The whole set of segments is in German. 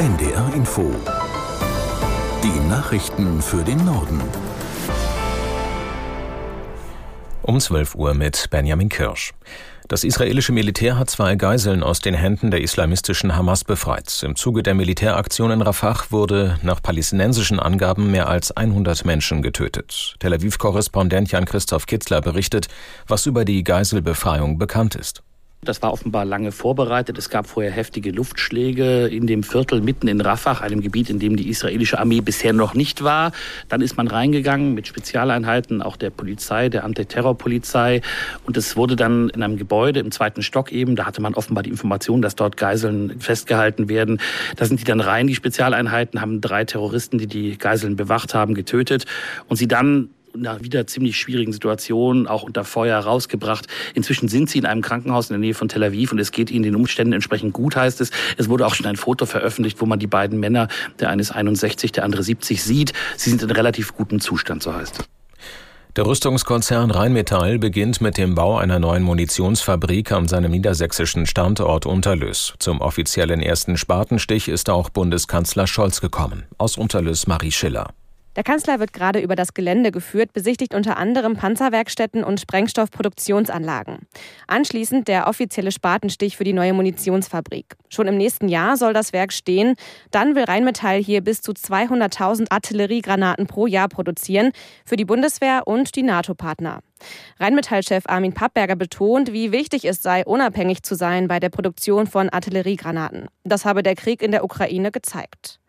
NDR Info. Die Nachrichten für den Norden. Um 12 Uhr mit Benjamin Kirsch. Das israelische Militär hat zwei Geiseln aus den Händen der islamistischen Hamas befreit. Im Zuge der Militäraktion in Rafah wurde nach palästinensischen Angaben mehr als 100 Menschen getötet. Tel Aviv-Korrespondent Jan-Christoph Kitzler berichtet, was über die Geiselbefreiung bekannt ist. Das war offenbar lange vorbereitet. Es gab vorher heftige Luftschläge in dem Viertel mitten in Rafah, einem Gebiet, in dem die israelische Armee bisher noch nicht war. Dann ist man reingegangen mit Spezialeinheiten, auch der Polizei, der Antiterrorpolizei. Und es wurde dann in einem Gebäude im zweiten Stock eben, da hatte man offenbar die Information, dass dort Geiseln festgehalten werden. Da sind die dann rein, die Spezialeinheiten, haben drei Terroristen, die die Geiseln bewacht haben, getötet. Und sie dann einer wieder ziemlich schwierigen Situation, auch unter Feuer rausgebracht. Inzwischen sind sie in einem Krankenhaus in der Nähe von Tel Aviv und es geht ihnen den Umständen entsprechend gut, heißt es. Es wurde auch schon ein Foto veröffentlicht, wo man die beiden Männer, der eine ist 61, der andere 70, sieht. Sie sind in relativ gutem Zustand, so heißt es. Der Rüstungskonzern Rheinmetall beginnt mit dem Bau einer neuen Munitionsfabrik an seinem niedersächsischen Standort Unterlüss. Zum offiziellen ersten Spatenstich ist auch Bundeskanzler Scholz gekommen. Aus Unterlüss Marie Schiller. Der Kanzler wird gerade über das Gelände geführt, besichtigt unter anderem Panzerwerkstätten und Sprengstoffproduktionsanlagen. Anschließend der offizielle Spatenstich für die neue Munitionsfabrik. Schon im nächsten Jahr soll das Werk stehen. Dann will Rheinmetall hier bis zu 200.000 Artilleriegranaten pro Jahr produzieren für die Bundeswehr und die NATO-Partner. Rheinmetall-Chef Armin Pappberger betont, wie wichtig es sei, unabhängig zu sein bei der Produktion von Artilleriegranaten. Das habe der Krieg in der Ukraine gezeigt.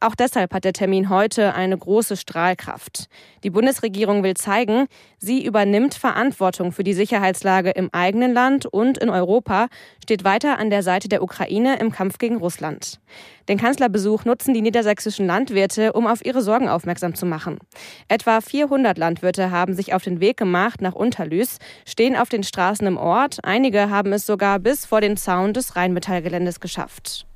Auch deshalb hat der Termin heute eine große Strahlkraft. Die Bundesregierung will zeigen, sie übernimmt Verantwortung für die Sicherheitslage im eigenen Land und in Europa, steht weiter an der Seite der Ukraine im Kampf gegen Russland. Den Kanzlerbesuch nutzen die niedersächsischen Landwirte, um auf ihre Sorgen aufmerksam zu machen. Etwa 400 Landwirte haben sich auf den Weg gemacht nach Unterlüß, stehen auf den Straßen im Ort. Einige haben es sogar bis vor den Zaun des Rheinmetallgeländes geschafft.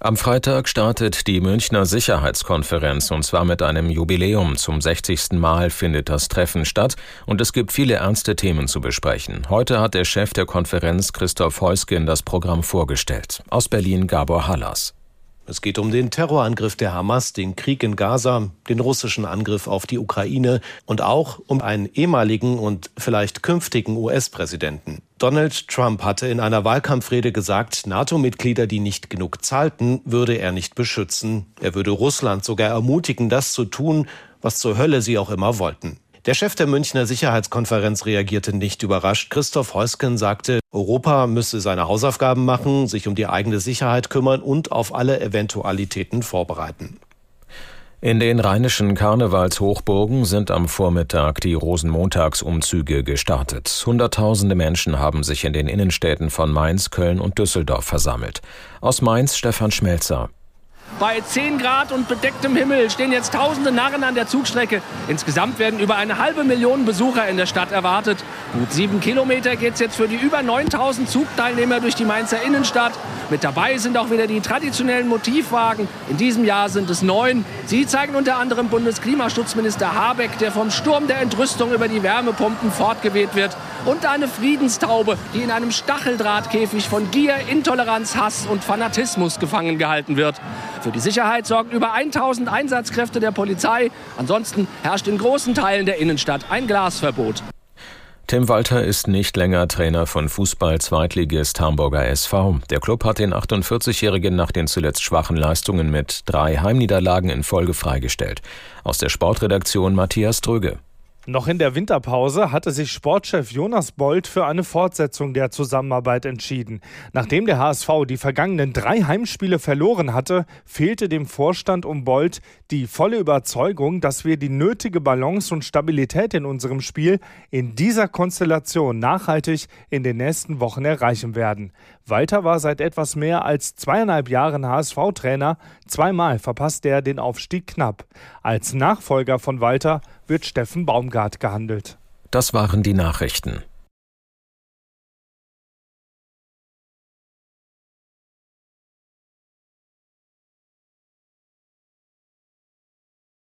Am Freitag startet die Münchner Sicherheitskonferenz und zwar mit einem Jubiläum. Zum 60. Mal findet das Treffen statt und es gibt viele ernste Themen zu besprechen. Heute hat der Chef der Konferenz Christoph Heusgen das Programm vorgestellt. Aus Berlin Gabor Hallas. Es geht um den Terrorangriff der Hamas, den Krieg in Gaza, den russischen Angriff auf die Ukraine und auch um einen ehemaligen und vielleicht künftigen US-Präsidenten. Donald Trump hatte in einer Wahlkampfrede gesagt, NATO-Mitglieder, die nicht genug zahlten, würde er nicht beschützen. Er würde Russland sogar ermutigen, das zu tun, was zur Hölle sie auch immer wollten. Der Chef der Münchner Sicherheitskonferenz reagierte nicht überrascht. Christoph Heusken sagte, Europa müsse seine Hausaufgaben machen, sich um die eigene Sicherheit kümmern und auf alle Eventualitäten vorbereiten. In den rheinischen Karnevalshochburgen sind am Vormittag die Rosenmontagsumzüge gestartet. Hunderttausende Menschen haben sich in den Innenstädten von Mainz, Köln und Düsseldorf versammelt. Aus Mainz Stefan Schmelzer. Bei 10 Grad und bedecktem Himmel stehen jetzt tausende Narren an der Zugstrecke. Insgesamt werden über eine halbe Million Besucher in der Stadt erwartet. Gut sieben Kilometer geht es jetzt für die über 9000 Zugteilnehmer durch die Mainzer Innenstadt. Mit dabei sind auch wieder die traditionellen Motivwagen. In diesem Jahr sind es neun. Sie zeigen unter anderem Bundesklimaschutzminister Habeck, der vom Sturm der Entrüstung über die Wärmepumpen fortgeweht wird. Und eine Friedenstaube, die in einem Stacheldrahtkäfig von Gier, Intoleranz, Hass und Fanatismus gefangen gehalten wird. Für die Sicherheit sorgen über 1000 Einsatzkräfte der Polizei. Ansonsten herrscht in großen Teilen der Innenstadt ein Glasverbot. Tim Walter ist nicht länger Trainer von Fußball-Zweitligist Hamburger SV. Der Club hat den 48-Jährigen nach den zuletzt schwachen Leistungen mit drei Heimniederlagen in Folge freigestellt. Aus der Sportredaktion Matthias Dröge. Noch in der Winterpause hatte sich Sportchef Jonas Bold für eine Fortsetzung der Zusammenarbeit entschieden. Nachdem der HSV die vergangenen drei Heimspiele verloren hatte, fehlte dem Vorstand um Bold die volle Überzeugung, dass wir die nötige Balance und Stabilität in unserem Spiel in dieser Konstellation nachhaltig in den nächsten Wochen erreichen werden. Walter war seit etwas mehr als zweieinhalb Jahren HSV-Trainer. Zweimal verpasste er den Aufstieg knapp. Als Nachfolger von Walter wird Steffen Baumgart gehandelt. Das waren die Nachrichten.